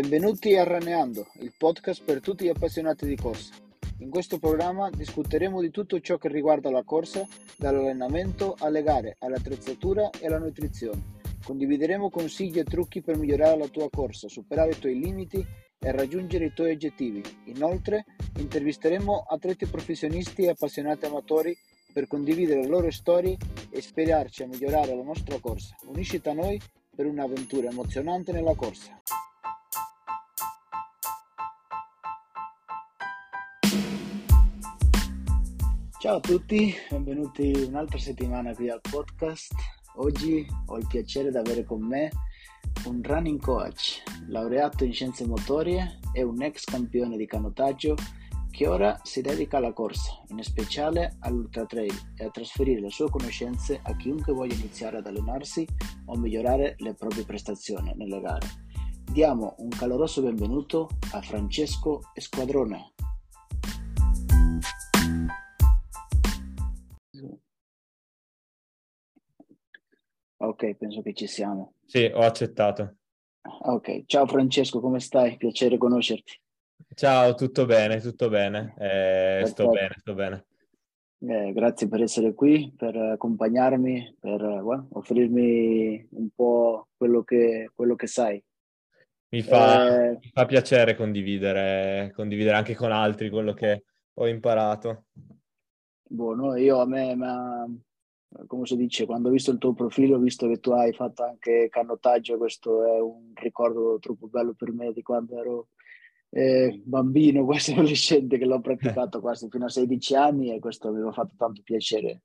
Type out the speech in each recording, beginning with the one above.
Benvenuti a Raneando, il podcast per tutti gli appassionati di corsa. In questo programma discuteremo di tutto ciò che riguarda la corsa, dall'allenamento alle gare, all'attrezzatura e alla nutrizione. Condivideremo consigli e trucchi per migliorare la tua corsa, superare i tuoi limiti e raggiungere i tuoi obiettivi. Inoltre, intervisteremo atleti professionisti e appassionati amatori per condividere le loro storie e ispirarci a migliorare la nostra corsa. Unisciti a noi per un'avventura emozionante nella corsa. Ciao a tutti, benvenuti un'altra settimana qui al podcast. Oggi ho il piacere di avere con me un running coach, laureato in scienze motorie e un ex campione di canottaggio che ora si dedica alla corsa, in speciale all'ultra trail e a trasferire le sue conoscenze a chiunque voglia iniziare ad allenarsi o migliorare le proprie prestazioni nelle gare. Diamo un caloroso benvenuto a Francesco Esquadrone. Ok, penso che ci siamo. Sì, ho accettato. Ok, ciao Francesco, come stai? Piacere conoscerti. Ciao, tutto bene, tutto bene. Eh, sto bene, sto bene. Eh, grazie per essere qui, per accompagnarmi, per well, offrirmi un po' quello che, quello che sai. Mi fa, eh, mi fa piacere condividere, condividere anche con altri quello che ho imparato. Buono, io a me, come si dice, quando ho visto il tuo profilo, ho visto che tu hai fatto anche canottaggio, questo è un ricordo troppo bello per me di quando ero eh, bambino, quasi adolescente, che l'ho praticato quasi fino a 16 anni e questo mi ha fatto tanto piacere.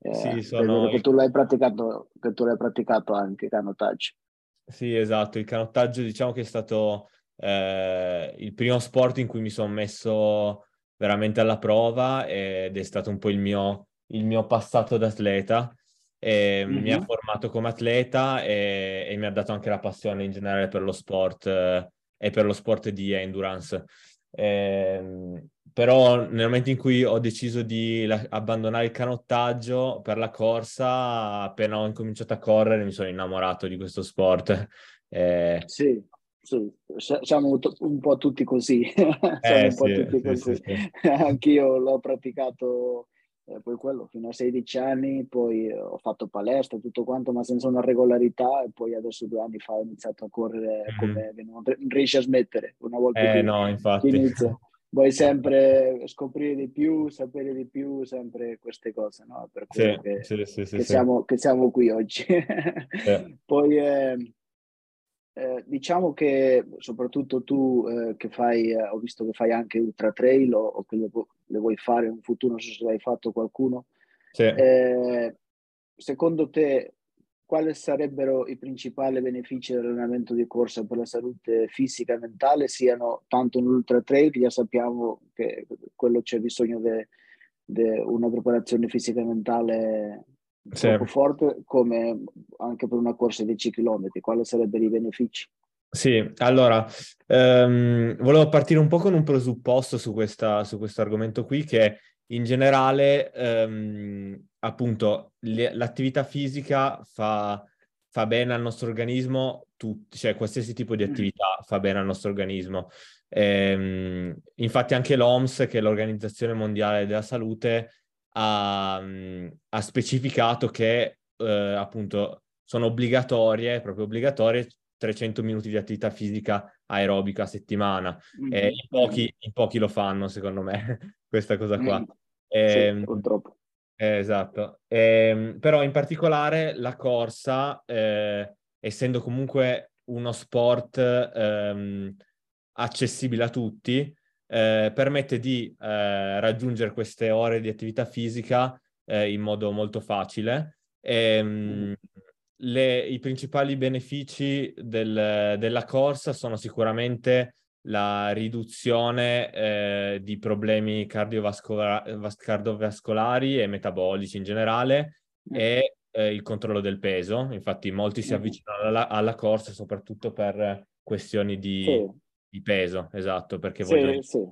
Eh, sì, sono... che, tu l'hai praticato, che tu l'hai praticato anche canottaggio. Sì, esatto, il canottaggio diciamo che è stato eh, il primo sport in cui mi sono messo veramente alla prova ed è stato un po' il mio, il mio passato d'atleta. E mm-hmm. Mi ha formato come atleta e, e, mi ha dato anche la passione in generale per lo sport eh, e per lo sport di endurance. Eh, però nel momento in cui ho deciso di la- abbandonare il canottaggio per la corsa, appena ho incominciato a correre mi sono innamorato di questo sport. Eh... Sì, sì, siamo un po' tutti così. siamo eh, un po' sì, tutti sì, così. Sì, Anch'io l'ho praticato eh, poi quello fino a 16 anni, poi ho fatto palestra, tutto quanto, ma senza una regolarità e poi adesso due anni fa ho iniziato a correre mm. come non riesci a smettere una volta eh, che, no, infatti. inizia. Vuoi sempre scoprire di più, sapere di più, sempre queste cose, no? Per quello sì, che, sì, sì, che, siamo, che, siamo, qui oggi. poi eh, eh, diciamo che soprattutto tu eh, che fai, eh, ho visto che fai anche ultra trail o, o che le, le, vuoi fare in futuro, non so se l'hai fatto qualcuno. Sì. Eh, secondo te quali sarebbero i principali benefici dell'allenamento di corsa per la salute fisica e mentale, siano tanto nell'ultra trail, che già sappiamo che quello c'è bisogno di una preparazione fisica e mentale troppo forte come anche per una corsa di 10 km, quali sarebbero i benefici? Sì, allora, um, volevo partire un po' con un presupposto su, questa, su questo argomento qui, che in generale, um, appunto, le, l'attività fisica fa, fa, bene al nostro organismo, tut, cioè qualsiasi tipo di mm. attività fa bene al nostro organismo. Ehm, infatti anche l'OMS, che è l'Organizzazione Mondiale della Salute, ha, ha specificato che eh, appunto sono obbligatorie, proprio obbligatorie, 300 minuti di attività fisica aerobica a settimana. Mm-hmm. E in pochi, in pochi, lo fanno, secondo me, questa cosa qua. Mm. E, sì, purtroppo. Eh, esatto. Ehm, però in particolare la corsa, eh, essendo comunque uno sport ehm, accessibile a tutti, eh, permette di eh, raggiungere queste ore di attività fisica eh, in modo molto facile. E, ehm, mh, le, I principali benefici del, della corsa sono sicuramente la riduzione eh, di problemi cardiovascola- cardiovascolari e metabolici in generale e eh, il controllo del peso. Infatti molti si avvicinano alla, alla corsa soprattutto per questioni di, sì di peso, esatto, perché sì, voglio... Sì.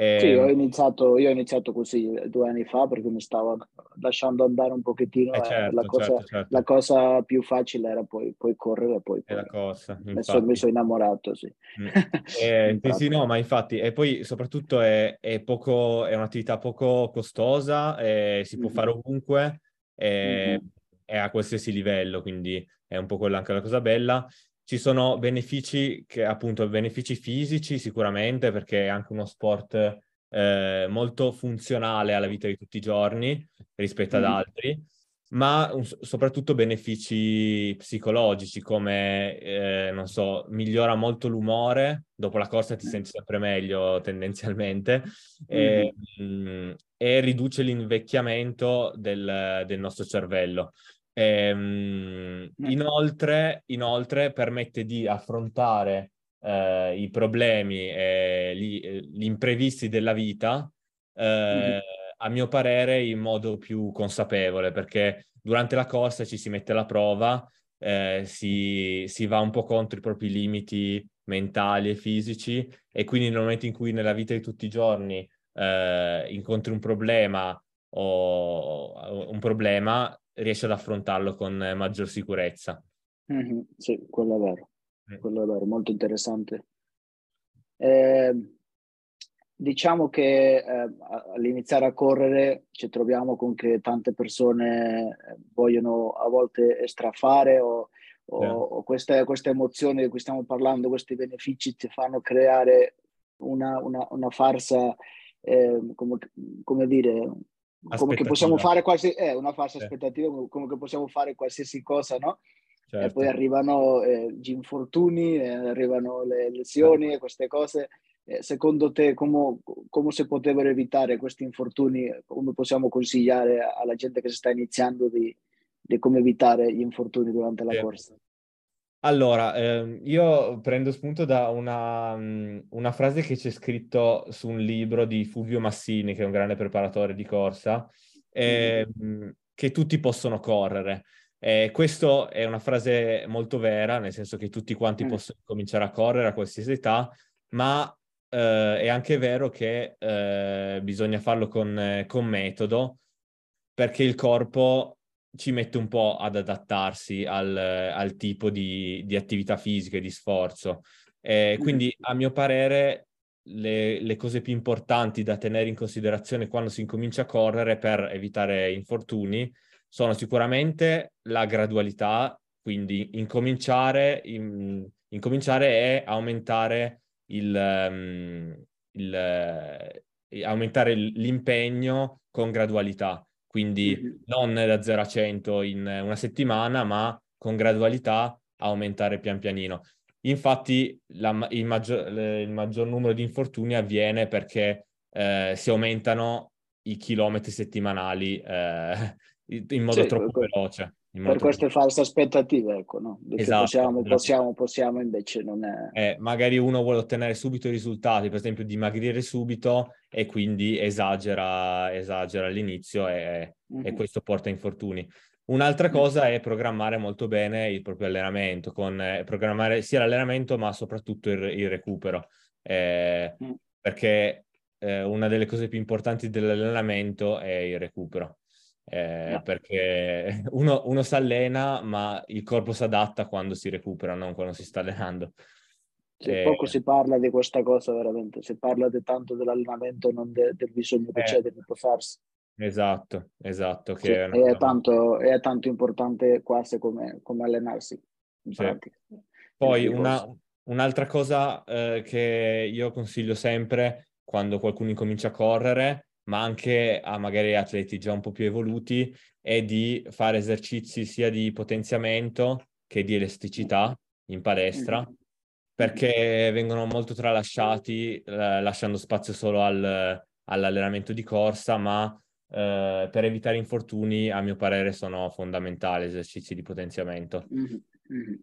E... Sì, ho iniziato, io ho iniziato così due anni fa perché mi stavo lasciando andare un pochettino. Eh certo, la, cosa, certo, certo. la, cosa, più facile era poi, poi correre. Poi, poi la corsa. Mi sono, mi sono innamorato, sì. Mm. Eh, sì, no, ma infatti, e poi soprattutto è, è, poco, è un'attività poco costosa, eh, si può mm-hmm. fare ovunque, mm-hmm. è a qualsiasi livello, quindi è un po' quella anche la cosa bella. Ci sono benefici che appunto benefici fisici sicuramente perché è anche uno sport eh, molto funzionale alla vita di tutti i giorni rispetto ad mm. altri, ma un, soprattutto benefici psicologici come, eh, non so, migliora molto l'umore, dopo la corsa ti senti sempre meglio tendenzialmente, e, mm. e riduce l'invecchiamento del, del nostro cervello. Ehm, inoltre, inoltre, permette di affrontare eh, i problemi e gli, gli, imprevisti della vita, eh, a mio parere, in modo più consapevole, perché durante la corsa ci si mette alla prova, eh, si, si va un po' contro i propri limiti mentali e fisici e quindi nel momento in cui nella vita di tutti i giorni eh, incontri un problema o un problema riesce ad affrontarlo con maggior sicurezza. Mm-hmm, sì, quello è vero, mm. quello è vero, molto interessante. Eh, diciamo che eh, all'iniziare a correre ci troviamo con che tante persone eh, vogliono a volte strafare o, o, yeah. o queste, queste, emozioni di cui stiamo parlando, questi benefici ti fanno creare una, una, una farsa, eh, come, come dire, come che possiamo fare qualsiasi, eh, una falsa certo. aspettativa, come che possiamo fare qualsiasi cosa, no? Certo. E poi arrivano eh, gli infortuni, eh, arrivano le lesioni certo. e queste cose. Eh, secondo te, come, come si potrebbero evitare questi infortuni? Come possiamo consigliare alla gente che si sta iniziando di, di come evitare gli infortuni durante la corsa? Allora, eh, io prendo spunto da una, mm, una, frase che c'è scritto su un libro di Fulvio Massini, che è un grande preparatore di corsa, eh, mm. che tutti possono correre. Eh, questa è una frase molto vera, nel senso che tutti quanti mm. possono cominciare a correre a qualsiasi età, ma eh, è anche vero che eh, bisogna farlo con, con metodo, perché il corpo ci mette un po' ad adattarsi al, al tipo di, di, attività fisica e di sforzo. Eh, quindi, a mio parere, le, le, cose più importanti da tenere in considerazione quando si incomincia a correre per evitare infortuni sono sicuramente la gradualità, quindi incominciare, in, incominciare e aumentare il, um, il, aumentare l'impegno con gradualità quindi mm-hmm. non da 0 a 100 in una settimana, ma con gradualità aumentare pian pianino. Infatti la, il, maggior, il, maggior, numero di infortuni avviene perché eh, si aumentano i chilometri settimanali eh, in modo sì, troppo veloce. Per queste false aspettative, ecco, no? Esatto, possiamo, esatto. possiamo, possiamo, invece non è... Eh, magari uno vuole ottenere subito i risultati, per esempio dimagrire subito e quindi esagera, esagera all'inizio e, mm-hmm. e questo porta infortuni. Un'altra cosa è programmare molto bene il proprio allenamento, con eh, programmare sia l'allenamento ma soprattutto il, il recupero, eh, mm. perché eh, una delle cose più importanti dell'allenamento è il recupero eh, no. perché uno, uno si allena, ma il corpo si adatta quando si recupera, non quando si sta allenando. E... Poco si parla di questa cosa veramente, si parla di tanto dell'allenamento, non de, del bisogno che eh, c'è di riposarsi. Esatto, esatto. Che sì, è, è, tanto, è, tanto, importante quasi come, come allenarsi. Sì. Poi una, un'altra cosa eh, che io consiglio sempre quando qualcuno incomincia a correre ma anche a magari atleti già un po' più evoluti, è di fare esercizi sia di potenziamento che di elasticità in palestra, mm-hmm. perché vengono molto tralasciati, eh, lasciando spazio solo al, all'allenamento di corsa, ma eh, per evitare infortuni, a mio parere, sono fondamentali esercizi di potenziamento. Mm-hmm.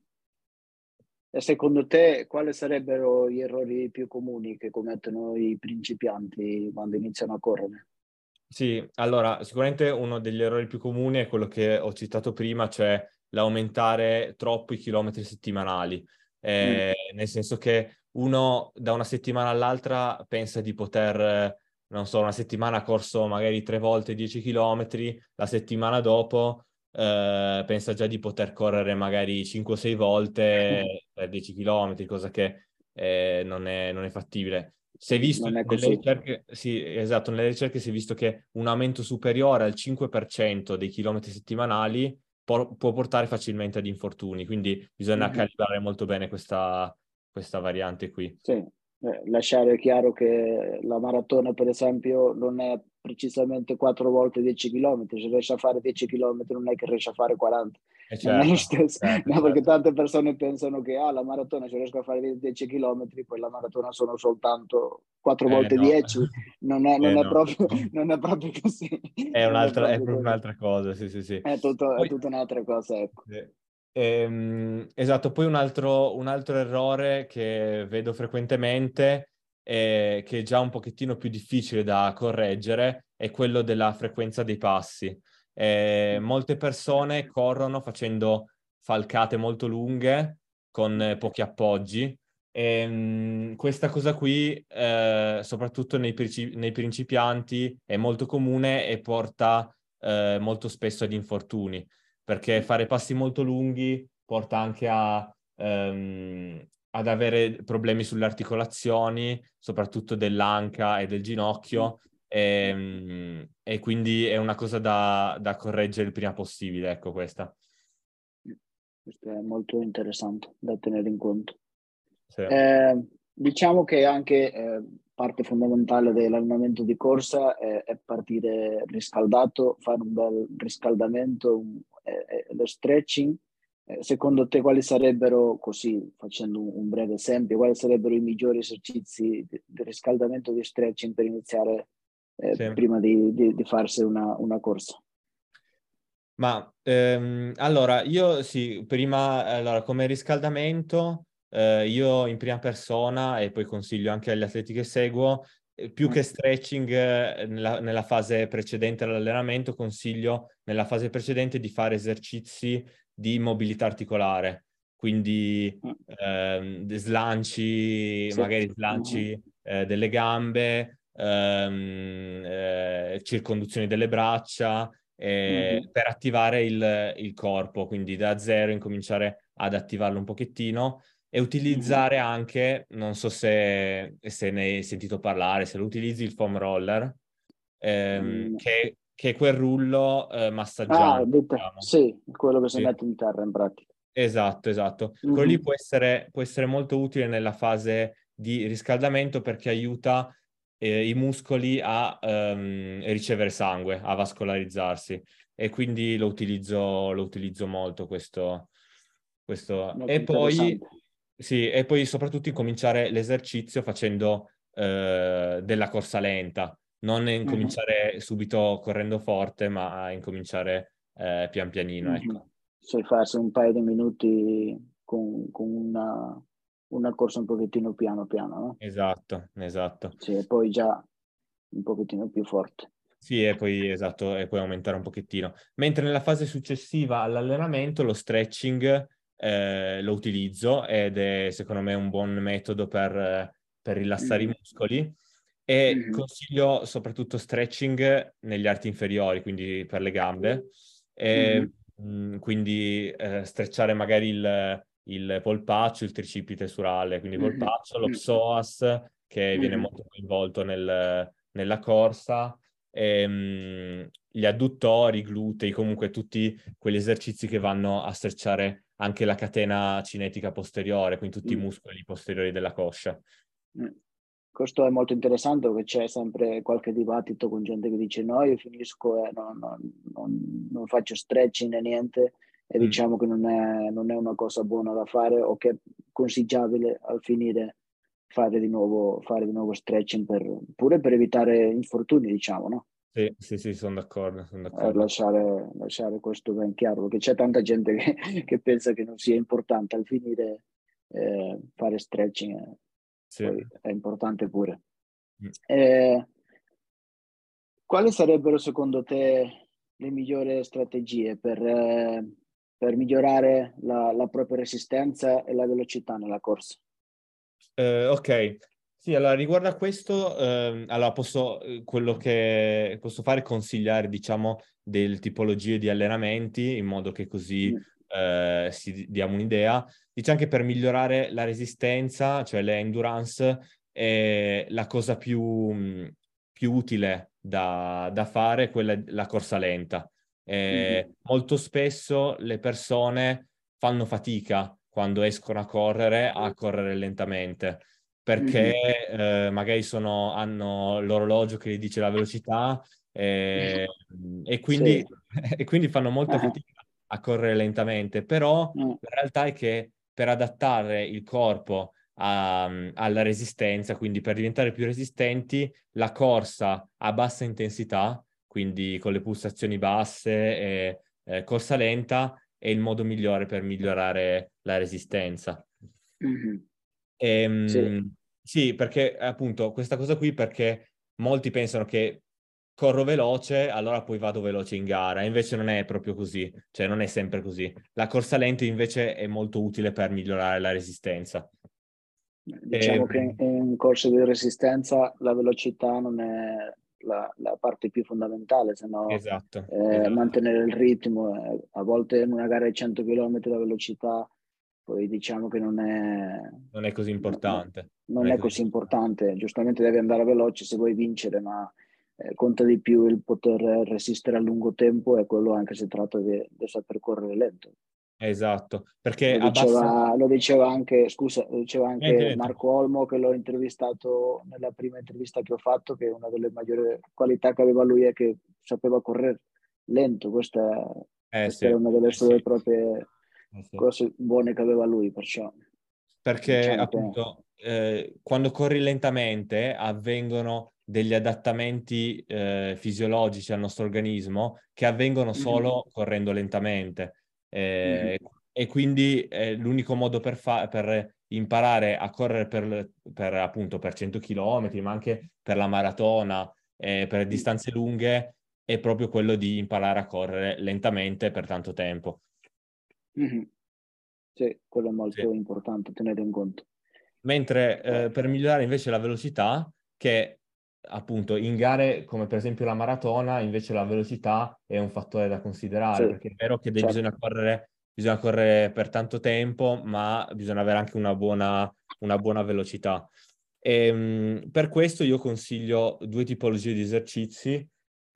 E secondo te quali sarebbero gli errori più comuni che commettono i principianti quando iniziano a correre? Sì, allora sicuramente uno degli errori più comuni è quello che ho citato prima, cioè l'aumentare troppo i chilometri settimanali, eh, mm. nel senso che uno da una settimana all'altra pensa di poter, non so, una settimana ha corso magari tre volte 10 km, la settimana dopo eh, pensa già di poter correre magari 5 o 6 volte per 10 km, cosa che eh, non, è, non, è, fattibile. Si è visto nelle ricerche, sì, esatto, nelle ricerche si è visto che un aumento superiore al 5% dei chilometri settimanali può, può portare facilmente ad infortuni, quindi bisogna mm-hmm. calibrare molto bene questa, questa variante qui. Sì, eh, lasciare chiaro che la maratona, per esempio, non è precisamente quattro volte 10 km, se riesci a fare 10 km non è che riesci a fare 40. Eh certo, non è certo, certo, no, perché certo. tante persone pensano che ah, la maratona se riesco a fare 10 km, poi la maratona sono soltanto 4 eh, volte no. 10, non è, non, eh, è no. proprio, non è, proprio, così. È, un'altra, è, è proprio un'altra cosa, sì, sì, sì. È, tutto, poi... è tutta un'altra cosa, ecco. Ehm, esatto, poi un altro, un altro errore che vedo frequentemente e che è già un pochettino più difficile da correggere è quello della frequenza dei passi. Eh, molte persone corrono facendo falcate molto lunghe con pochi appoggi e mh, questa cosa qui, eh, soprattutto nei, principi- nei, principianti, è molto comune e porta eh, molto spesso ad infortuni, perché fare passi molto lunghi porta anche a, um, ad avere problemi sulle articolazioni, soprattutto dell'anca e del ginocchio, e, ehm, e quindi è una cosa da, da, correggere il prima possibile, ecco questa. Questo è molto interessante da tenere in conto. Sì. Eh, diciamo che anche eh, parte fondamentale dell'allenamento di corsa è, è, partire riscaldato, fare un bel riscaldamento, un, è, lo stretching, eh, secondo te quali sarebbero, così facendo un, breve esempio, quali sarebbero i migliori esercizi di, di riscaldamento di stretching per iniziare eh, sì. prima di, di, di, farsi una, una corsa? Ma ehm, allora, io sì, prima, allora, come riscaldamento, eh, io in prima persona e poi consiglio anche agli atleti che seguo, eh, più che mm. stretching eh, nella, nella, fase precedente all'allenamento, consiglio nella fase precedente di fare esercizi di mobilità articolare, quindi mm. ehm, slanci, sì. magari slanci mm-hmm. eh, delle gambe, ehm, eh, circonduzioni delle braccia, eh, mm-hmm. per attivare il, il, corpo, quindi da zero incominciare ad attivarlo un pochettino e utilizzare mm-hmm. anche, non so se, se, ne hai sentito parlare, se lo utilizzi il foam roller, ehm, mm. che che è quel rullo eh, massaggiato. Ah, diciamo. sì, quello che si sì. mette in terra in pratica. Esatto, esatto. Mm-hmm. Quello lì può essere, può essere, molto utile nella fase di riscaldamento perché aiuta eh, i muscoli a um, ricevere sangue, a vascolarizzarsi e quindi lo utilizzo, lo utilizzo molto questo. questo. E, poi, sì, e poi soprattutto incominciare l'esercizio facendo eh, della corsa lenta non incominciare mm-hmm. subito correndo forte, ma incominciare eh, pian pianino. Mm-hmm. Ecco. Se farsi un paio di minuti con, con una, una, corsa un pochettino piano piano, no? Esatto, esatto. Sì, e poi già un pochettino più forte. Sì, e poi esatto, e poi aumentare un pochettino. Mentre nella fase successiva all'allenamento lo stretching eh, lo utilizzo ed è secondo me un buon metodo per, per rilassare mm. i muscoli e mm-hmm. consiglio soprattutto stretching negli arti inferiori, quindi per le gambe. E, mm-hmm. quindi eh, strecciare magari il, il, polpaccio, il tricipite surale, quindi il polpaccio, lo psoas che viene molto coinvolto nel, nella corsa, e, mh, gli adduttori, i glutei, comunque tutti quegli esercizi che vanno a strecciare anche la catena cinetica posteriore, quindi tutti i muscoli posteriori della coscia. Questo è molto interessante perché c'è sempre qualche dibattito con gente che dice no, io finisco e non, non, non, faccio stretching né niente e mm. diciamo che non è, non è, una cosa buona da fare o che è consigliabile al finire fare di nuovo, fare di nuovo stretching per, pure per evitare infortuni, diciamo, no? Sì, sì, sì, sono d'accordo. Sono eh, d'accordo. lasciare, lasciare, questo ben chiaro, perché c'è tanta gente che, che pensa che non sia importante al finire eh, fare stretching. Eh sì. è importante pure. Mm. Eh, quali sarebbero secondo te le migliori strategie per, eh, per migliorare la, la, propria resistenza e la velocità nella corsa? Uh, ok, sì, allora riguardo a questo, eh, allora posso, eh, quello che posso fare è consigliare, diciamo, delle tipologie di allenamenti in modo che così mm. Eh, si diamo un'idea. Dice anche per migliorare la resistenza, cioè l'endurance, è la cosa più, più utile da, da fare, quella la corsa lenta. Eh, mm-hmm. Molto spesso le persone fanno fatica quando escono a correre a correre lentamente perché mm-hmm. eh, magari sono, hanno l'orologio che gli dice la velocità eh, e, quindi, sì. e, quindi, fanno molta fatica a correre lentamente, però mm. la realtà è che per adattare il corpo a, alla resistenza, quindi per diventare più resistenti, la corsa a bassa intensità, quindi con le pulsazioni basse e eh, corsa lenta, è il modo migliore per migliorare la resistenza. Mm-hmm. E, ehm, sì. sì, perché appunto questa cosa qui perché molti pensano che corro veloce, allora poi vado veloce in gara. Invece non è proprio così, cioè non è sempre così. La corsa lenta invece è molto utile per migliorare la resistenza. Diciamo e... che in corsa di resistenza la velocità non è la, la parte più fondamentale, se no esatto, eh, esatto. mantenere il ritmo. Eh, a volte in una gara di 100 km la velocità poi diciamo che non è... Non è così importante. Non, non è, è, così importante, giustamente devi andare veloce se vuoi vincere, ma eh, conta di più il poter resistere a lungo tempo e quello anche se tratta di, di saper correre lento. Esatto, perché lo diceva, abbassa... lo diceva anche, scusa, lo diceva anche niente, Marco Olmo che l'ho intervistato nella prima intervista che ho fatto, che una delle maggiori qualità che aveva lui è che sapeva correre lento, questa, eh, questa sì, è una delle sue sì. proprie eh sì. cose buone che aveva lui, perciò. Perché diciamo appunto che... eh, quando corri lentamente avvengono degli adattamenti eh, fisiologici al nostro organismo che avvengono solo mm-hmm. correndo lentamente. Eh, mm-hmm. E quindi l'unico modo per, fa- per imparare a correre per, per, appunto per 100 km, ma anche per la maratona, eh, per distanze lunghe, è proprio quello di imparare a correre lentamente per tanto tempo. Mm-hmm. Sì, quello è molto sì. importante tenere in conto. Mentre eh, per migliorare invece la velocità, che appunto in gare come per esempio la maratona, invece la velocità è un fattore da considerare, sì, perché è vero che certo. bisogna, correre, bisogna correre per tanto tempo, ma bisogna avere anche una buona, una buona velocità. E, ehm, per questo io consiglio due tipologie di esercizi.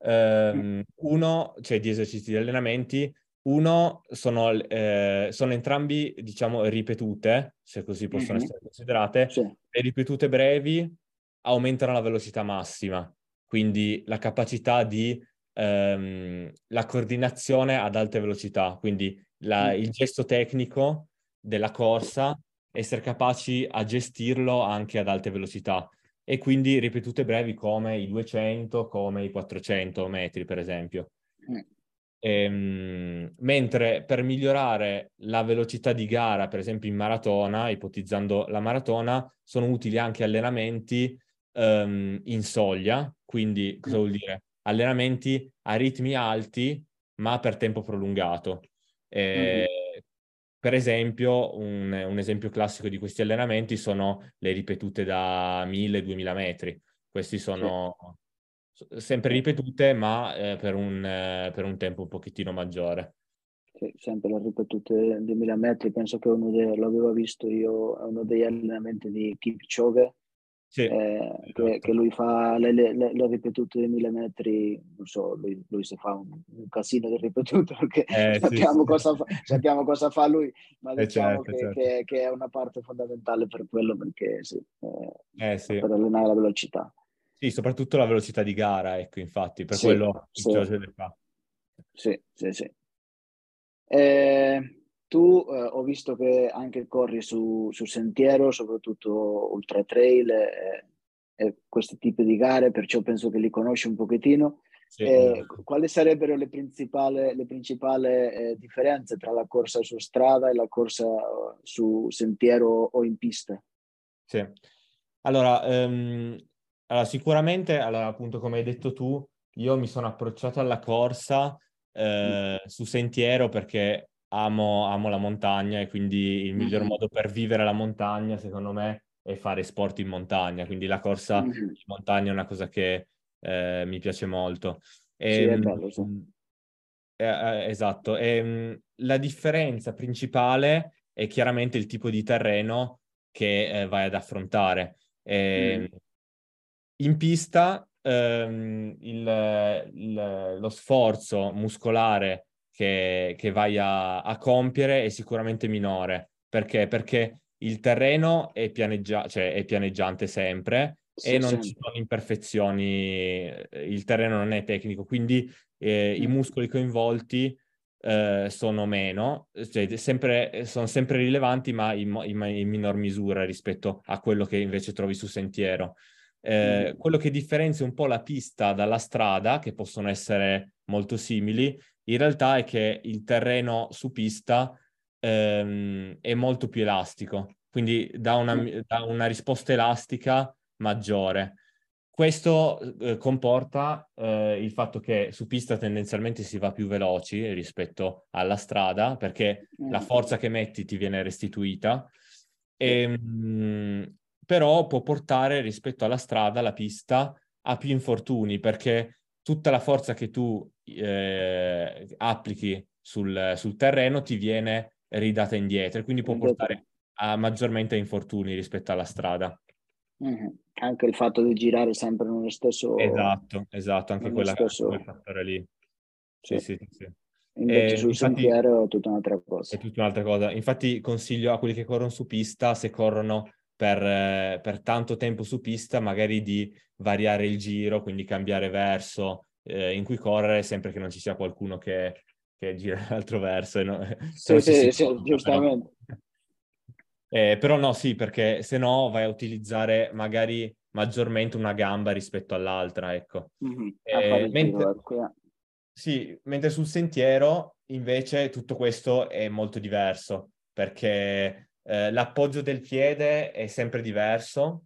Um, uno, cioè di esercizi di allenamenti, uno sono, eh, sono entrambi, diciamo, ripetute, se così possono mm-hmm. essere considerate. Sì. Le ripetute brevi aumentano la velocità massima, quindi la capacità di ehm, la coordinazione ad alte velocità, quindi la, mm. il gesto tecnico della corsa, essere capaci a gestirlo anche ad alte velocità e quindi ripetute brevi come i 200, come i 400 metri, per esempio. Mm. Ehm, mentre per migliorare la velocità di gara, per esempio in maratona, ipotizzando la maratona, sono utili anche allenamenti um, in soglia, quindi cosa vuol dire? Allenamenti a ritmi alti ma per tempo prolungato. Eh, mm-hmm. Per esempio, un, un, esempio classico di questi allenamenti sono le ripetute da 1000-2000 metri. Questi sono sì. sempre ripetute, ma eh, per, un, eh, per, un, tempo un pochettino maggiore. Sì, sempre le ripetute di 1000 metri, penso che uno dei, l'avevo visto io, è uno degli allenamenti di Kipchoge, sì, eh, esatto. che, che, lui fa le, le, le, ripetute dei mille metri, non so, lui, lui si fa un, un, casino di ripetute perché eh, sappiamo, sì, cosa Fa, sappiamo, cosa fa, lui, ma eh, diciamo certo, che, certo. Che, che, è una parte fondamentale per quello perché sì, eh, eh per allenare la velocità. Sì, soprattutto la velocità di gara, ecco, infatti, per quello sì. il fa. Sì, sì, sì. Eh, tu eh, ho visto che anche corri su, su sentiero, soprattutto ultra trail e, e, questi tipi di gare, perciò penso che li conosci un pochettino. Sì, eh, quali sarebbero le principali, le principali eh, differenze tra la corsa su strada e la corsa uh, su sentiero o in pista? Sì, allora, um, allora sicuramente, allora, appunto come hai detto tu, io mi sono approcciato alla corsa eh, su sentiero perché amo, amo la montagna e quindi il miglior modo per vivere la montagna, secondo me, è fare sport in montagna, quindi la corsa in montagna è una cosa che eh, mi piace molto. E, sì, è ehm, bello, sì. Eh, eh, esatto, e, ehm, la differenza principale è chiaramente il tipo di terreno che eh, vai ad affrontare. E, mm. In pista ehm, il, il, lo sforzo muscolare che, che vai a, a, compiere è sicuramente minore. Perché? Perché il terreno è, pianeggia- cioè è pianeggiante sempre sì, e non sempre. ci sono imperfezioni, il terreno non è tecnico, quindi eh, mm. i muscoli coinvolti eh, sono meno, cioè sempre, sono sempre rilevanti ma in, in, in, minor misura rispetto a quello che invece trovi su sentiero. Eh, mm. Quello che differenzia un po' la pista dalla strada, che possono essere molto simili, in realtà è che il terreno su pista ehm, è molto più elastico, quindi dà una, mm. dà una risposta elastica maggiore. Questo eh, comporta eh, il fatto che su pista tendenzialmente si va più veloci rispetto alla strada perché mm. la forza che metti ti viene restituita, e, mh, ehm, però può portare rispetto alla strada, la pista, a più infortuni perché tutta la forza che tu eh, applichi sul, sul, terreno ti viene ridata indietro e quindi può portare a, maggiormente a infortuni rispetto alla strada. Mm-hmm. Anche il fatto di girare sempre nello stesso... Esatto, esatto, anche quella, stesso... quel fattore lì. Sì, sì, sì. sì. Invece eh, sul infatti, sentiero è tutta un'altra cosa. È tutta un'altra cosa. Infatti consiglio a quelli che corrono su pista, se corrono per, eh, per tanto tempo su pista, magari di variare il giro, quindi cambiare verso eh, in cui correre, sempre che non ci sia qualcuno che, che gira l'altro verso. No? Sì, sì, sì, giustamente. Però... Eh, però no, sì, perché se no vai a utilizzare magari maggiormente una gamba rispetto all'altra, ecco. Mm-hmm. Eh, mentre, ecco, sì, mentre sul sentiero invece tutto questo è molto diverso, perché eh, l'appoggio del piede è sempre diverso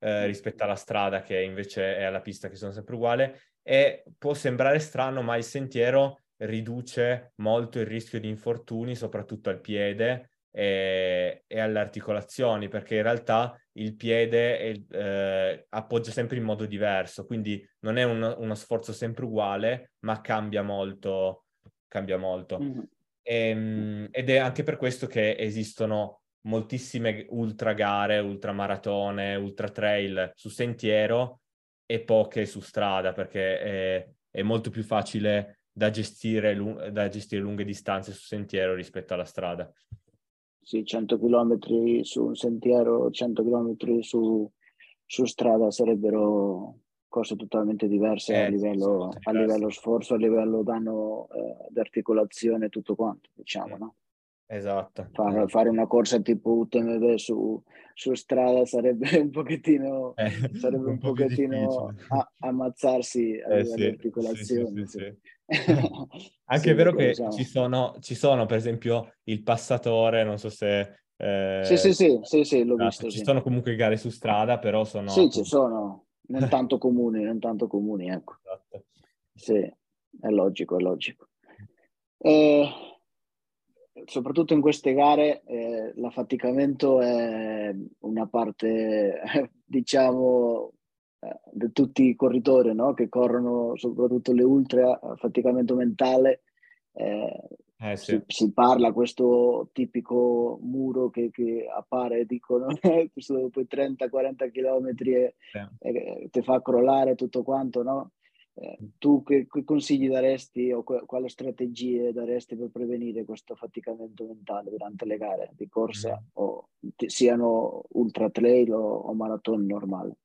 eh, rispetto alla strada che invece è alla pista che sono sempre uguali e può sembrare strano, ma il sentiero riduce molto il rischio di infortuni, soprattutto al piede, e, e alle articolazioni, perché in realtà il piede è, eh, appoggia sempre in modo diverso, quindi non è un, uno sforzo sempre uguale, ma cambia molto. Cambia molto. Mm-hmm. Ehm, ed è anche per questo che esistono moltissime ultra gare, ultra maratone, ultra trail su sentiero e poche su strada, perché è, è molto più facile da gestire, da gestire lunghe distanze su sentiero rispetto alla strada. Sì, 100 km su un sentiero, 100 km su, su strada sarebbero cose totalmente diverse eh, a, livello, a livello, sforzo, a livello danno eh, d'articolazione, tutto quanto, diciamo, no? Esatto. Fare, fare, una corsa tipo UTMB su, su strada sarebbe un pochettino, eh, sarebbe un, un po pochettino a, ammazzarsi a eh, sì, articolazione. Sì, sì, Anche è vero che diciamo. ci sono, ci sono, per esempio, il passatore, non so se... Eh, sì, sì, sì, sì, sì, l'ho esatto, visto. Ci sono comunque gare su strada, però sono... Sì, ci sono, non tanto comuni, non tanto comuni, ecco. Esatto. Sì, è logico, è logico. Eh, soprattutto in queste gare eh, l'affaticamento è una parte, diciamo, eh, di tutti i corritori no? che corrono, soprattutto le ultra, affaticamento mentale. Eh, eh, sì. si, si, parla questo tipico muro che, che appare, dicono, questo dopo i 30-40 km e, sì. e, ti fa crollare tutto quanto, no? Eh, tu che, che, consigli daresti o que, quali strategie daresti per prevenire questo affaticamento mentale durante le gare di corsa, mm. o t- siano ultra trail o, o maratona normale?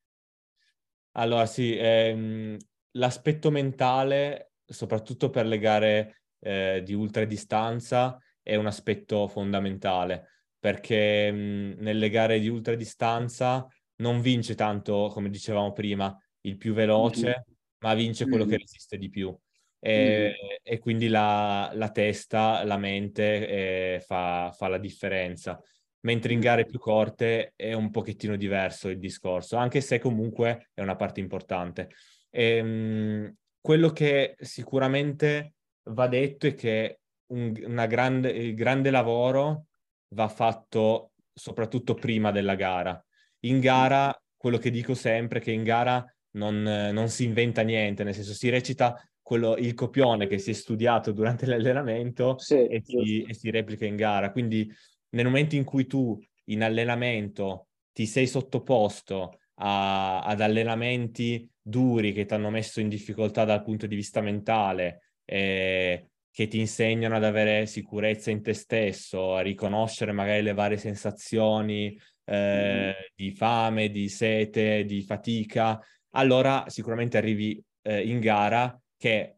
Allora sì, ehm, l'aspetto mentale, soprattutto per le gare eh, di ultradistanza, è un aspetto fondamentale, perché mh, nelle gare di ultradistanza non vince tanto, come dicevamo prima, il più veloce, mm-hmm ma vince quello mm. che resiste di più. E, mm. e quindi la, la, testa, la mente eh, fa, fa, la differenza. Mentre in gare più corte è un pochettino diverso il discorso, anche se comunque è una parte importante. E, ehm, mh, quello che sicuramente va detto è che un, una grande, il grande lavoro va fatto soprattutto prima della gara. in gara, quello che dico sempre, che in gara non, non si inventa niente, nel senso si recita quello, il copione che si è studiato durante l'allenamento sì, e, si, e, si, replica in gara. Quindi nel momento in cui tu in allenamento ti sei sottoposto a, ad allenamenti duri che ti hanno messo in difficoltà dal punto di vista mentale, eh, che ti insegnano ad avere sicurezza in te stesso, a riconoscere magari le varie sensazioni eh, mm. di fame, di sete, di fatica, allora sicuramente arrivi eh, in gara che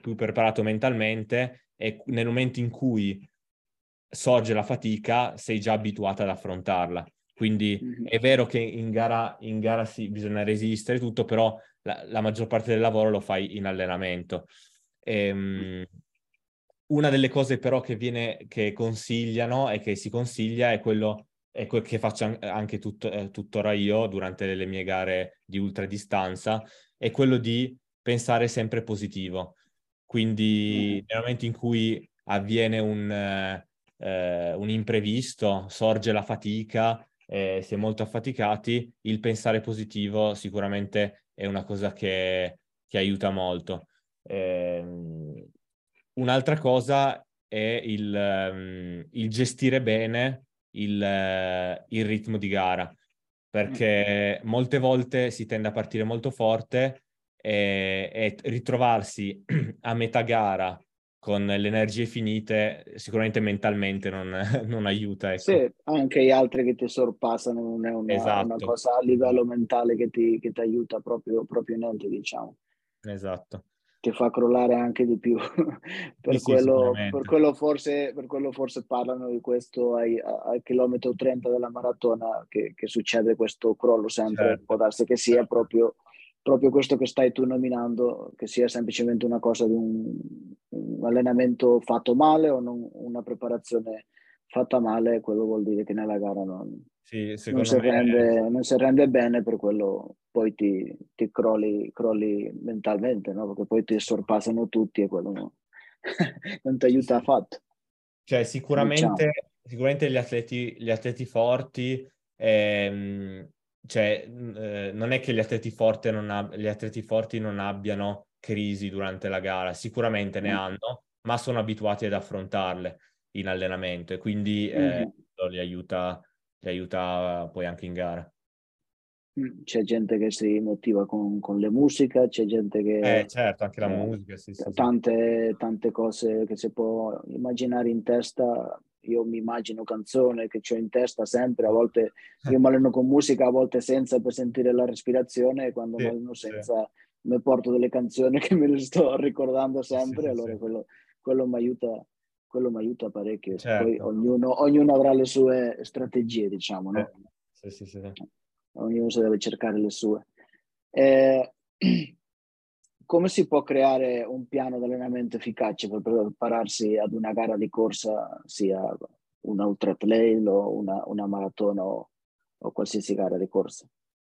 più preparato mentalmente e nel momento in cui sorge la fatica sei già abituato ad affrontarla. Quindi mm-hmm. è vero che in gara, in gara sì, bisogna resistere tutto, però la, la, maggior parte del lavoro lo fai in allenamento. E, um, una delle cose però che viene, che consigliano e che si consiglia è quello è quel che faccio anche tut, eh, tuttora io durante le mie gare di ultradistanza, è quello di pensare sempre positivo. Quindi nel momento in cui avviene un, eh, un imprevisto, sorge la fatica, eh, si è molto affaticati, il pensare positivo sicuramente è una cosa che, che aiuta molto. Eh, un'altra cosa è il, um, il gestire bene il, il, ritmo di gara, perché molte volte si tende a partire molto forte e, e ritrovarsi a metà gara con le energie finite, sicuramente mentalmente non, non aiuta. Ecco. Sì, anche gli altri che ti sorpassano non è una, esatto. una cosa a livello mentale che ti, che ti aiuta proprio, proprio niente, diciamo. Esatto. Ti fa crollare anche di più. per, sì, quello, sì, per, quello forse, per quello forse parlano di questo ai, al chilometro 30 della maratona, che, che succede questo crollo sempre, certo. può darsi che sia certo. proprio proprio questo che stai tu nominando, che sia semplicemente una cosa di un, un allenamento fatto male o non, una preparazione fatta male, quello vuol dire che nella gara non, sì, non, si, rende, non si, rende, bene, per quello poi ti, ti crolli, crolli, mentalmente, no? perché poi ti sorpassano tutti e quello no. non ti aiuta affatto. Cioè sicuramente, diciamo. sicuramente gli, atleti, gli atleti forti ehm, cioè, eh, non è che gli atleti, non ab- gli atleti, forti non abbiano crisi durante la gara, sicuramente ne mm. hanno, ma sono abituati ad affrontarle in allenamento e quindi eh, mm. li, aiuta, li aiuta poi anche in gara. Mm, c'è gente che si motiva con, con le musiche, c'è gente che... Eh, certo, anche la eh, musica, sì, sì, tante, tante cose che si può immaginare in testa io mi immagino canzone che ho in testa sempre, a volte io mi alleno con musica, a volte senza per sentire la respirazione e quando sì, alleno senza sì. mi porto delle canzoni che me le sto ricordando sempre, sì, allora quello, quello mi aiuta quello mi aiuta parecchio. Certo. Poi ognuno, ognuno, avrà le sue strategie, diciamo, no? Sì, sì, sì. Ognuno si deve cercare le sue. Eh, come si può creare un piano di allenamento efficace per prepararsi ad una gara di corsa, sia un ultra trail o una, una maratona o, o, qualsiasi gara di corsa?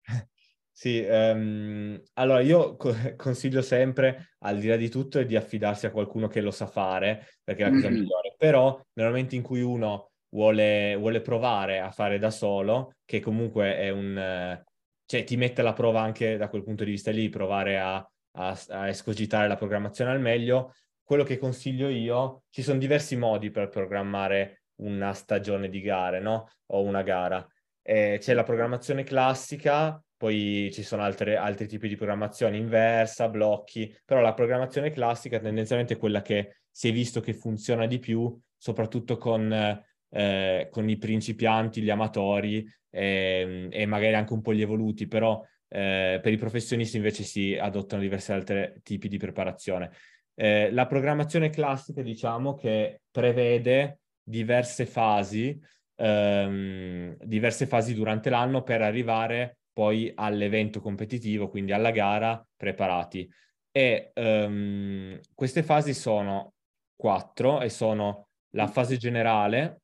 Sì, um, allora io co- consiglio sempre, al di là di tutto, di affidarsi a qualcuno che lo sa fare, perché è la cosa mm-hmm. migliore. Però nel momento in cui uno vuole, vuole provare a fare da solo, che comunque è un... cioè ti mette alla prova anche da quel punto di vista lì, provare a a, a escogitare la programmazione al meglio, quello che consiglio io, ci sono diversi modi per programmare una stagione di gare, no? O una gara. Eh, c'è la programmazione classica, poi ci sono altre, altri tipi di programmazione inversa, blocchi, però la programmazione classica tendenzialmente è quella che si è visto che funziona di più, soprattutto con, eh, con i principianti, gli amatori eh, e magari anche un po' gli evoluti, però eh, per i professionisti invece si adottano diversi altri tipi di preparazione. Eh, la programmazione classica, diciamo, che prevede diverse fasi, ehm, diverse fasi durante l'anno per arrivare poi all'evento competitivo, quindi alla gara, preparati. E ehm, queste fasi sono quattro e sono la fase generale,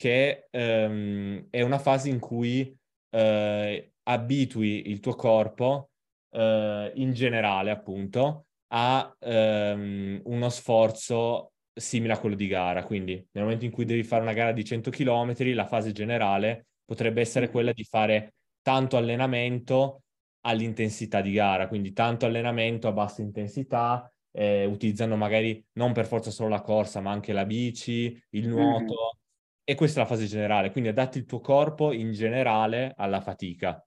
che ehm, è una fase in cui eh, abitui il tuo corpo eh, in generale, appunto, a ehm, uno sforzo simile a quello di gara. Quindi nel momento in cui devi fare una gara di 100 km, la fase generale potrebbe essere quella di fare tanto allenamento all'intensità di gara, quindi tanto allenamento a bassa intensità, eh, utilizzando magari non per forza solo la corsa, ma anche la bici, il nuoto. E questa è la fase generale, quindi adatti il tuo corpo in generale alla fatica.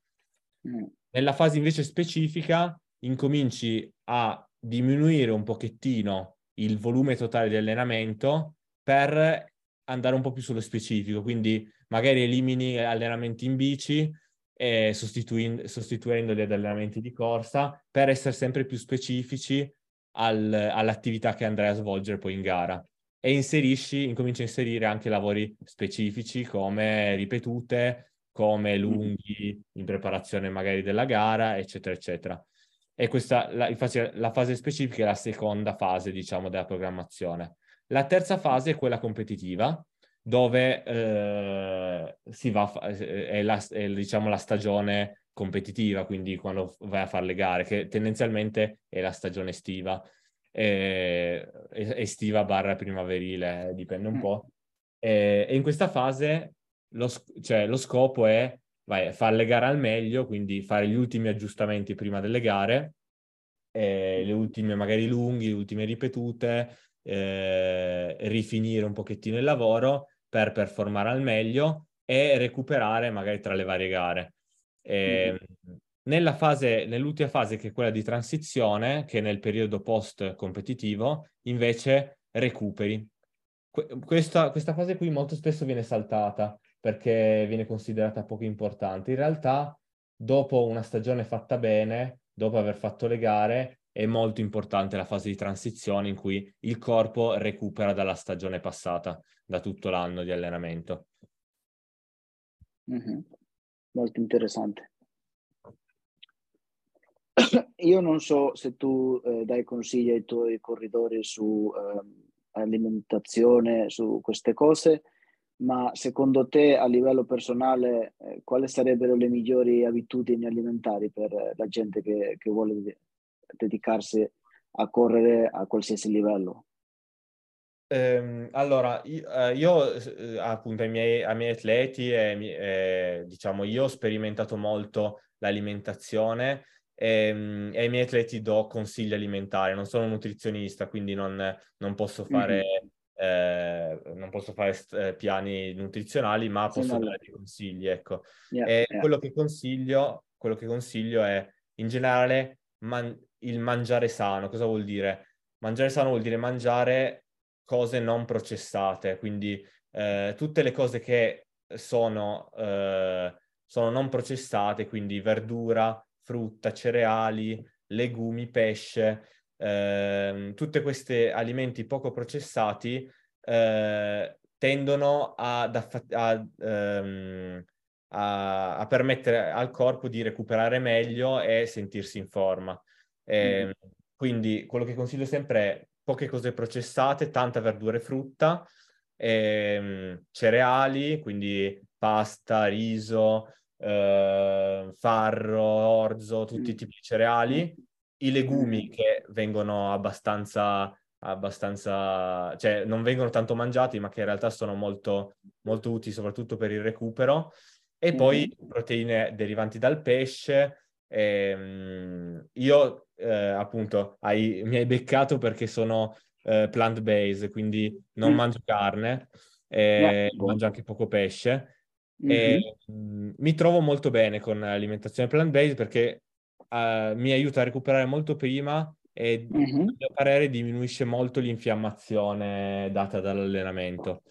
Mm. Nella fase invece specifica incominci a diminuire un pochettino il volume totale di allenamento per andare un po' più sullo specifico, quindi magari elimini allenamenti in bici eh, sostituendoli ad allenamenti di corsa per essere sempre più specifici al, all'attività che andrai a svolgere poi in gara. E inserisci, incominci a inserire anche lavori specifici come ripetute, come lunghi in preparazione magari della gara, eccetera, eccetera. E questa, la, infatti, la fase specifica è la seconda fase, diciamo, della programmazione. La terza fase è quella competitiva, dove eh, si va, è, la, è diciamo, la stagione competitiva, quindi quando vai a fare le gare, che tendenzialmente è la stagione estiva, eh, estiva barra primaverile, dipende un mm. po'. E, e in questa fase lo, cioè, lo scopo è vai, fare le gare al meglio, quindi fare gli ultimi aggiustamenti prima delle gare, eh, le ultime magari lunghe, le ultime ripetute, eh, rifinire un pochettino il lavoro per performare al meglio e recuperare magari tra le varie gare. E, mm-hmm. Nella fase, nell'ultima fase, che è quella di transizione, che è nel periodo post competitivo, invece recuperi. questa, questa fase qui molto spesso viene saltata perché viene considerata poco importante. In realtà, dopo una stagione fatta bene, dopo aver fatto le gare, è molto importante la fase di transizione in cui il corpo recupera dalla stagione passata, da tutto l'anno di allenamento. Mm-hmm. Molto interessante. Io non so se tu eh, dai consigli ai tuoi corridori su eh, alimentazione, su queste cose, ma secondo te a livello personale eh, quali sarebbero le migliori abitudini alimentari per la gente che, che vuole dedicarsi a correre a qualsiasi livello? Ehm, allora, io, eh, io eh, appunto ai miei, ai miei atleti, eh, diciamo, io ho sperimentato molto l'alimentazione e, ehm, e, ai miei atleti do consigli alimentari. Non sono un nutrizionista, quindi non, non posso fare... Mm-hmm eh, non posso fare eh, piani nutrizionali, ma posso dare dei consigli, ecco. Yeah, e yeah. Quello, che consiglio, quello che consiglio è, in generale, man- il mangiare sano. Cosa vuol dire? Mangiare sano vuol dire mangiare cose non processate, quindi eh, tutte le cose che sono, eh, sono non processate, quindi verdura, frutta, cereali, legumi, pesce, eh, tutti questi alimenti poco processati eh, tendono ad, a, ehm, a, a, permettere al corpo di recuperare meglio e sentirsi in forma. Eh, mm. Quindi quello che consiglio sempre è poche cose processate, tanta verdura e frutta, ehm, cereali, quindi pasta, riso, eh, farro, orzo, tutti i mm. tipi di cereali, i legumi che vengono abbastanza, abbastanza, cioè non vengono tanto mangiati, ma che in realtà sono molto, molto utili soprattutto per il recupero, e poi proteine derivanti dal pesce. Ehm, io eh, appunto hai, mi hai beccato perché sono eh, plant-based, quindi non mm. mangio carne, eh, yeah. mangio anche poco pesce. Mm-hmm. E, mh, mm, mi trovo molto bene con l'alimentazione plant-based perché uh, mi aiuta a recuperare molto prima e mm-hmm. a mio parere diminuisce molto l'infiammazione data dall'allenamento.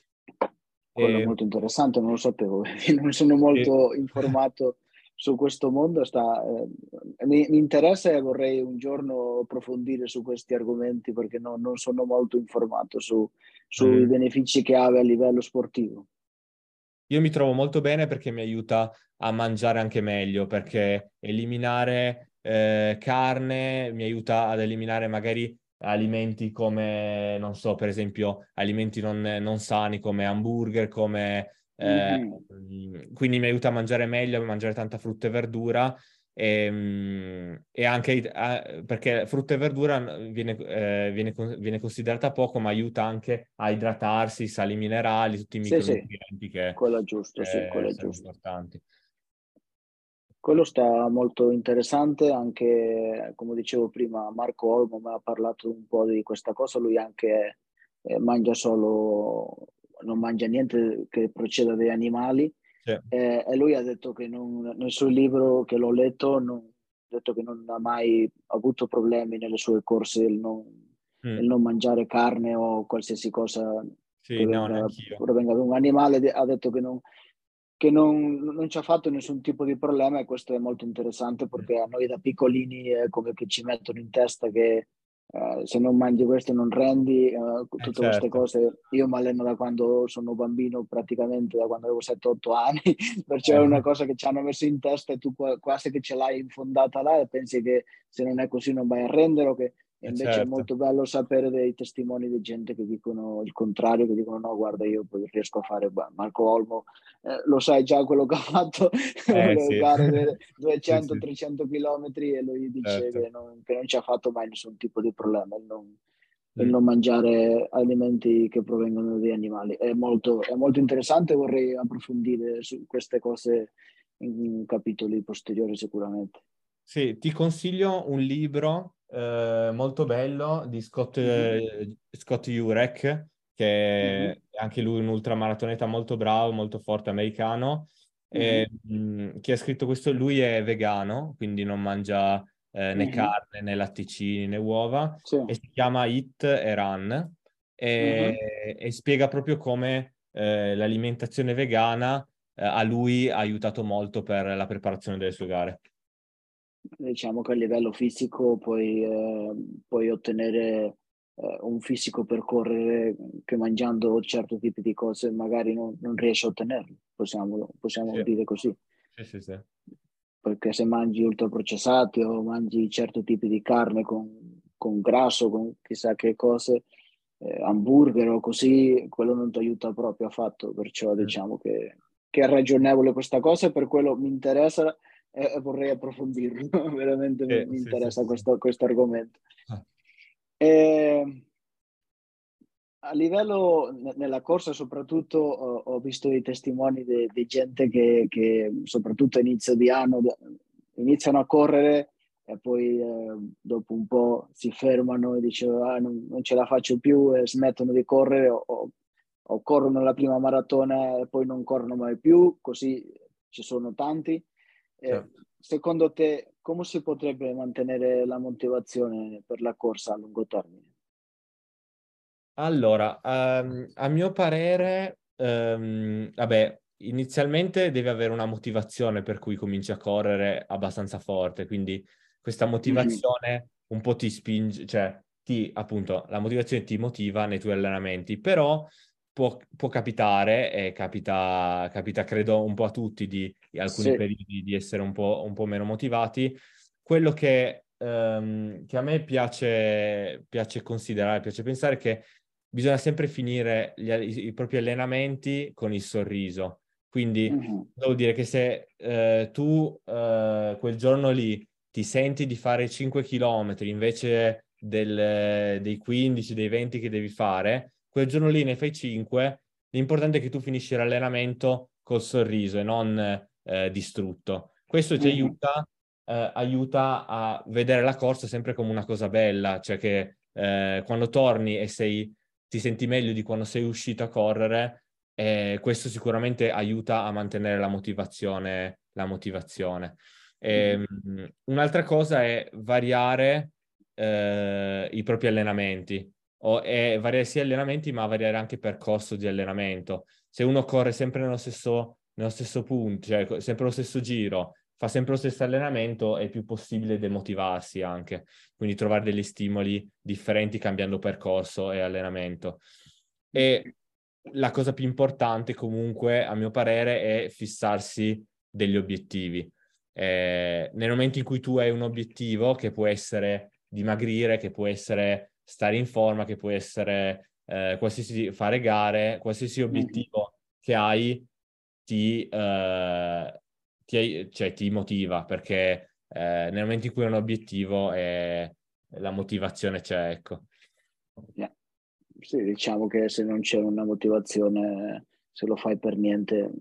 Quello e... è molto interessante, non lo sapevo, non sono molto e... informato su questo mondo. Sta, eh, mi, mi, interessa e vorrei un giorno approfondire su questi argomenti perché no, non sono molto informato su, sui mm. benefici che ha a livello sportivo. Io mi trovo molto bene perché mi aiuta a mangiare anche meglio, perché eliminare eh, carne mi aiuta ad eliminare magari alimenti come, non so, per esempio, alimenti non, non sani come hamburger, come... Eh, mm-hmm. Quindi mi aiuta a mangiare meglio, a mangiare tanta frutta e verdura e, ehm, e anche eh, perché frutta e verdura viene, eh, viene, viene, considerata poco, ma aiuta anche a idratarsi, sali minerali, tutti i micronutrienti sì, sì. che quello giusto, sì, quello è giusto. importanti. Quello sta molto interessante, anche come dicevo prima, Marco Olmo mi ha parlato un po' di questa cosa, lui anche eh, mangia solo, non mangia niente che proceda dagli animali sì. eh, e lui ha detto che non, nel suo libro che l'ho letto non, ha detto che non ha mai avuto problemi nelle sue corse il non, mm. il non mangiare carne o qualsiasi cosa sì, no, provenga da un animale, ha detto che non, che non, non, ci ha fatto nessun tipo di problema e questo è molto interessante perché a noi da piccolini è come che ci mettono in testa che uh, se non mangi questo non rendi, uh, tutte eh certo. queste cose. Io mi alleno da quando sono bambino, praticamente da quando avevo 7-8 anni, perciò eh. è una cosa che ci hanno messo in testa e tu quasi che ce l'hai infondata là e pensi che se non è così non vai a rendere o che e invece certo. è molto bello sapere dei testimoni di gente che dicono il contrario, che dicono no, guarda, io riesco a fare Marco Olmo, eh, lo sai già quello che ha fatto, eh, sì. gare 200-300 sì, km e lui dice certo. che, non, che, non, ci ha fatto mai nessun tipo di problema il non, mm. il non mangiare alimenti che provengono dagli animali. È molto, è molto interessante, vorrei approfondire su queste cose in capitoli posteriori sicuramente. Sì, ti consiglio un libro eh, molto bello di Scott, mm-hmm. Scott Jurek, che mm-hmm. è anche lui un ultramaratoneta molto bravo, molto forte americano, mm-hmm. e, mh, mm, che ha scritto questo, lui è vegano, quindi non mangia eh, né carne, né latticini, né uova, sì. e si chiama Eat e Run, e, e spiega proprio come eh, l'alimentazione vegana eh, a lui ha aiutato molto per la preparazione delle sue gare diciamo che a livello fisico puoi, eh, puoi ottenere eh, un fisico per correre che mangiando certi tipi di cose magari non, non riesci a ottenerlo, possiamo, possiamo sì. dire così. Sì, sì, sì. Perché se mangi ultraprocessati o mangi certi tipi di carne con, con grasso, con chissà che cose, eh, hamburger o così, quello non ti aiuta proprio affatto, perciò mm. diciamo che, che è ragionevole questa cosa e per quello mi interessa e vorrei approfondirlo, veramente eh, mi, sì, interessa sì, questo, sì. questo, argomento. Ah. E, a livello nella corsa soprattutto ho, ho visto i testimoni di, gente che, che, soprattutto inizio di anno iniziano a correre e poi eh, dopo un po' si fermano e dicono ah, non, non, ce la faccio più e smettono di correre o, o, o corrono la prima maratona e poi non corrono mai più, così ci sono tanti eh, certo. Secondo te, come si potrebbe mantenere la motivazione per la corsa a lungo termine? Allora, um, a mio parere, um, vabbè, inizialmente devi avere una motivazione per cui cominci a correre abbastanza forte, quindi questa motivazione mm-hmm. un po' ti spinge, cioè ti, appunto, la motivazione ti motiva nei tuoi allenamenti, però può, può capitare, e capita, capita credo un po' a tutti di, di alcuni sì. periodi di essere un po', un po', meno motivati. Quello che, um, che a me piace, piace considerare, piace pensare che bisogna sempre finire gli, i, i, propri allenamenti con il sorriso. Quindi mm-hmm. devo dire che se uh, tu uh, quel giorno lì ti senti di fare 5 km invece del, dei 15, dei 20 che devi fare, quel giorno lì ne fai 5, l'importante è che tu finisci l'allenamento col sorriso e non eh, distrutto. Questo ti mm-hmm. aiuta, eh, aiuta a vedere la corsa sempre come una cosa bella, cioè che eh, quando torni e sei, ti senti meglio di quando sei uscito a correre, questo sicuramente aiuta a mantenere la motivazione. La motivazione. E, mm-hmm. Un'altra cosa è variare eh, i propri allenamenti o, e variare sia allenamenti, ma variare anche percorso di allenamento. Se uno corre sempre nello stesso, nello stesso punto, cioè sempre lo stesso giro, fa sempre lo stesso allenamento, è più possibile demotivarsi anche. Quindi trovare degli stimoli differenti cambiando percorso e allenamento. E la cosa più importante comunque, a mio parere, è fissarsi degli obiettivi. Eh, nel momento in cui tu hai un obiettivo che può essere dimagrire, che può essere stare in forma, che può essere eh, qualsiasi fare gare, qualsiasi mm. obiettivo che hai ti, eh, ti, cioè, ti, motiva perché eh, nel momento in cui hai un obiettivo eh, la motivazione c'è, ecco. Yeah. Sì, diciamo che se non c'è una motivazione, se lo fai per niente,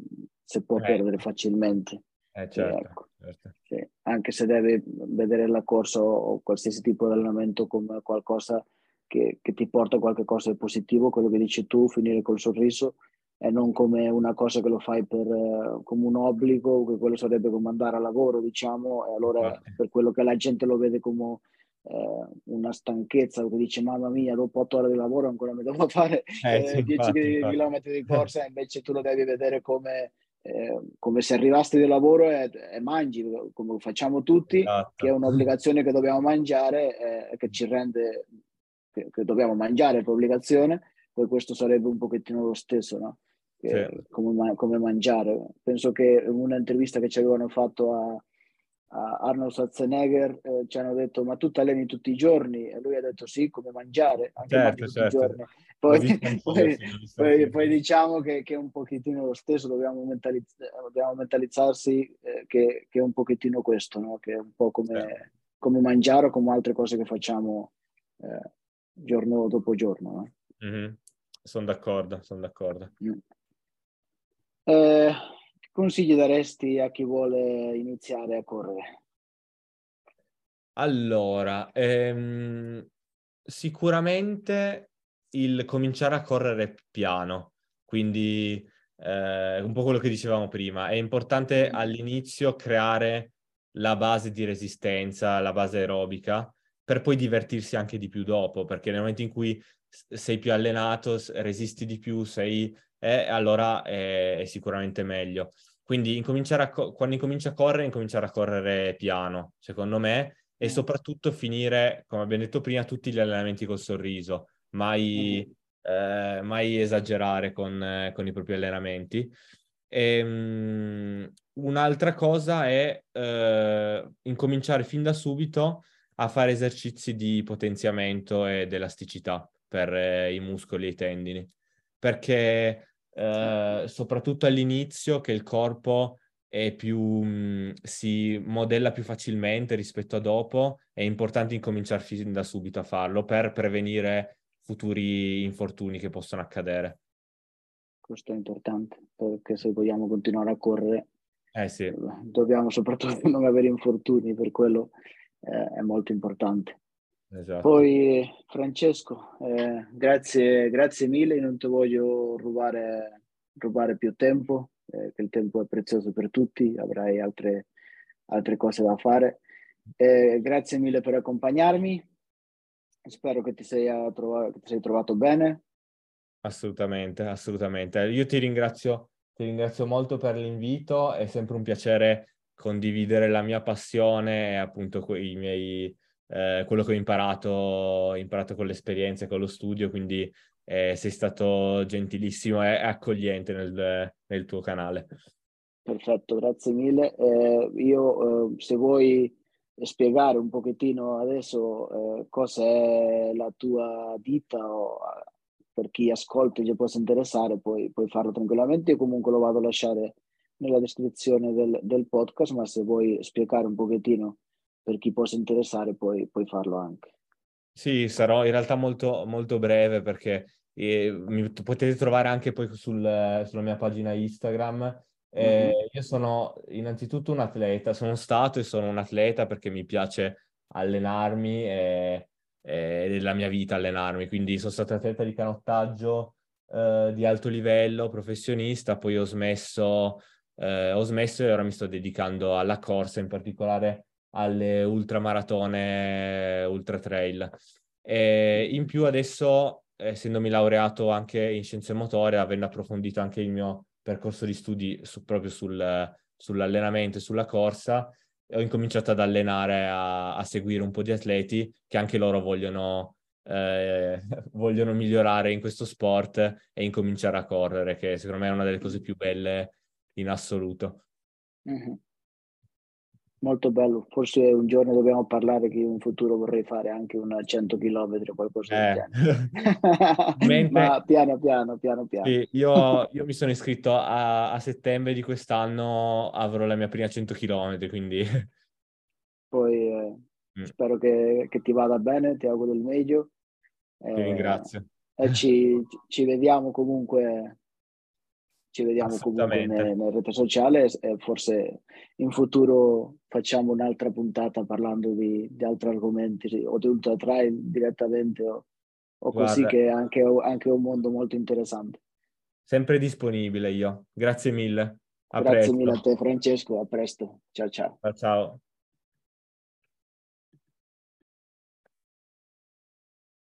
si può eh. perdere facilmente. Eh, certo, ecco. Certo. Sì. Anche se devi vedere la corsa o qualsiasi tipo di allenamento come qualcosa che, che ti porta a qualcosa di positivo, quello che dici tu, finire col sorriso, e non come una cosa che lo fai per, uh, come un obbligo, che quello sarebbe come andare a lavoro, diciamo, e allora Infatti. per quello che la gente lo vede come uh, una stanchezza, che dice mamma mia, dopo otto ore di lavoro ancora mi devo fare eh, 10 km di corsa, invece tu lo devi vedere come, eh, come se arrivasti di lavoro e, e, mangi, come facciamo tutti, esatto. che è un'obbligazione che dobbiamo mangiare e che ci rende, che, che dobbiamo mangiare per obbligazione, poi questo sarebbe un pochettino lo stesso, no? sì. come, come, mangiare. Penso che in un'intervista che ci avevano fatto a, a Arnold Schwarzenegger eh, ci hanno detto ma tu ti alleni tutti i giorni? E lui ha detto sì, come mangiare, anche certo, certo. tutti i giorni. Poi, poi, poi, poi diciamo che, che, è un pochettino lo stesso, dobbiamo, mentalizz- dobbiamo mentalizzarsi eh, che, che, è un pochettino questo, no? che è un po' come, certo. come mangiare o come altre cose che facciamo eh, giorno dopo giorno. No? Mm-hmm. Sono d'accordo, sono d'accordo. Mm. Eh, consigli daresti a chi vuole iniziare a correre? Allora, ehm, sicuramente il cominciare a correre piano, quindi eh, un po' quello che dicevamo prima, è importante mm. all'inizio creare la base di resistenza, la base aerobica, per poi divertirsi anche di più dopo, perché nel momento in cui sei più allenato, resisti di più, sei eh, allora è, è, sicuramente meglio. Quindi incominciare a co- quando incominci a correre, incominciare a correre piano, secondo me, e mm. soprattutto finire, come abbiamo detto prima, tutti gli allenamenti col sorriso, mai, mm-hmm. eh, mai esagerare con, eh, con, i propri allenamenti. E, um, un'altra cosa è eh, incominciare fin da subito a fare esercizi di potenziamento ed elasticità per eh, i muscoli e i tendini, perché eh, soprattutto all'inizio che il corpo è più, mh, mm, si modella più facilmente rispetto a dopo, è importante incominciare fin da subito a farlo per prevenire futuri infortuni che possono accadere. Questo è importante perché se vogliamo continuare a correre eh sì. dobbiamo soprattutto non avere infortuni, per quello eh, è molto importante. Esatto. Poi Francesco, eh, grazie, grazie mille, non ti voglio rubare, rubare più tempo, eh, che il tempo è prezioso per tutti, avrai altre, altre cose da fare. Eh, grazie mille per accompagnarmi, spero che ti, sei trovato, che ti sei trovato bene. Assolutamente, assolutamente. Io ti ringrazio, ti ringrazio molto per l'invito, è sempre un piacere condividere la mia passione e appunto i miei eh, quello che ho imparato, imparato con l'esperienza e con lo studio, quindi eh, sei stato gentilissimo e accogliente nel, nel tuo canale. Perfetto, grazie mille. Eh, io eh, se vuoi spiegare un pochettino adesso eh, cosa è la tua ditta o per chi ascolta e ci possa interessare, puoi, puoi farlo tranquillamente. Io comunque lo vado a lasciare nella descrizione del, del podcast, ma se vuoi spiegare un pochettino per chi possa interessare puoi, puoi farlo anche. Sì, sarò in realtà molto, molto breve perché eh, mi potete trovare anche poi sul, sulla mia pagina Instagram. Eh. Io sono innanzitutto un atleta, sono stato e sono un atleta perché mi piace allenarmi e, e nella mia vita allenarmi, quindi sono stato atleta di canottaggio eh, di alto livello, professionista, poi ho smesso, eh, ho smesso e ora mi sto dedicando alla corsa, in particolare alle ultramaratone, ultra trail. E in più adesso, essendomi laureato anche in scienze motorie, avendo approfondito anche il mio percorso di studi su, proprio sul, sull'allenamento e sulla corsa, ho incominciato ad allenare, a, a, seguire un po' di atleti che anche loro vogliono, eh, vogliono migliorare in questo sport e incominciare a correre, che secondo me è una delle cose più belle in assoluto. Mm-hmm. Molto bello, forse un giorno dobbiamo parlare che in futuro vorrei fare anche una 100 km o qualcosa eh. del genere. Ma piano piano, piano piano. Sì, io, io, mi sono iscritto a, a, settembre di quest'anno, avrò la mia prima 100 km, quindi... Poi eh, mm. spero che, che, ti vada bene, ti auguro il meglio. Eh, ti ringrazio. E ci, ci vediamo comunque ci vediamo comunque nella rete sociale e forse in futuro facciamo un'altra puntata parlando di, di altri argomenti o di ultra trail direttamente o, o così che è anche, anche un mondo molto interessante. Sempre disponibile io. Grazie mille. A Grazie presto. mille a te Francesco, a presto. Ciao ciao. Ciao ciao.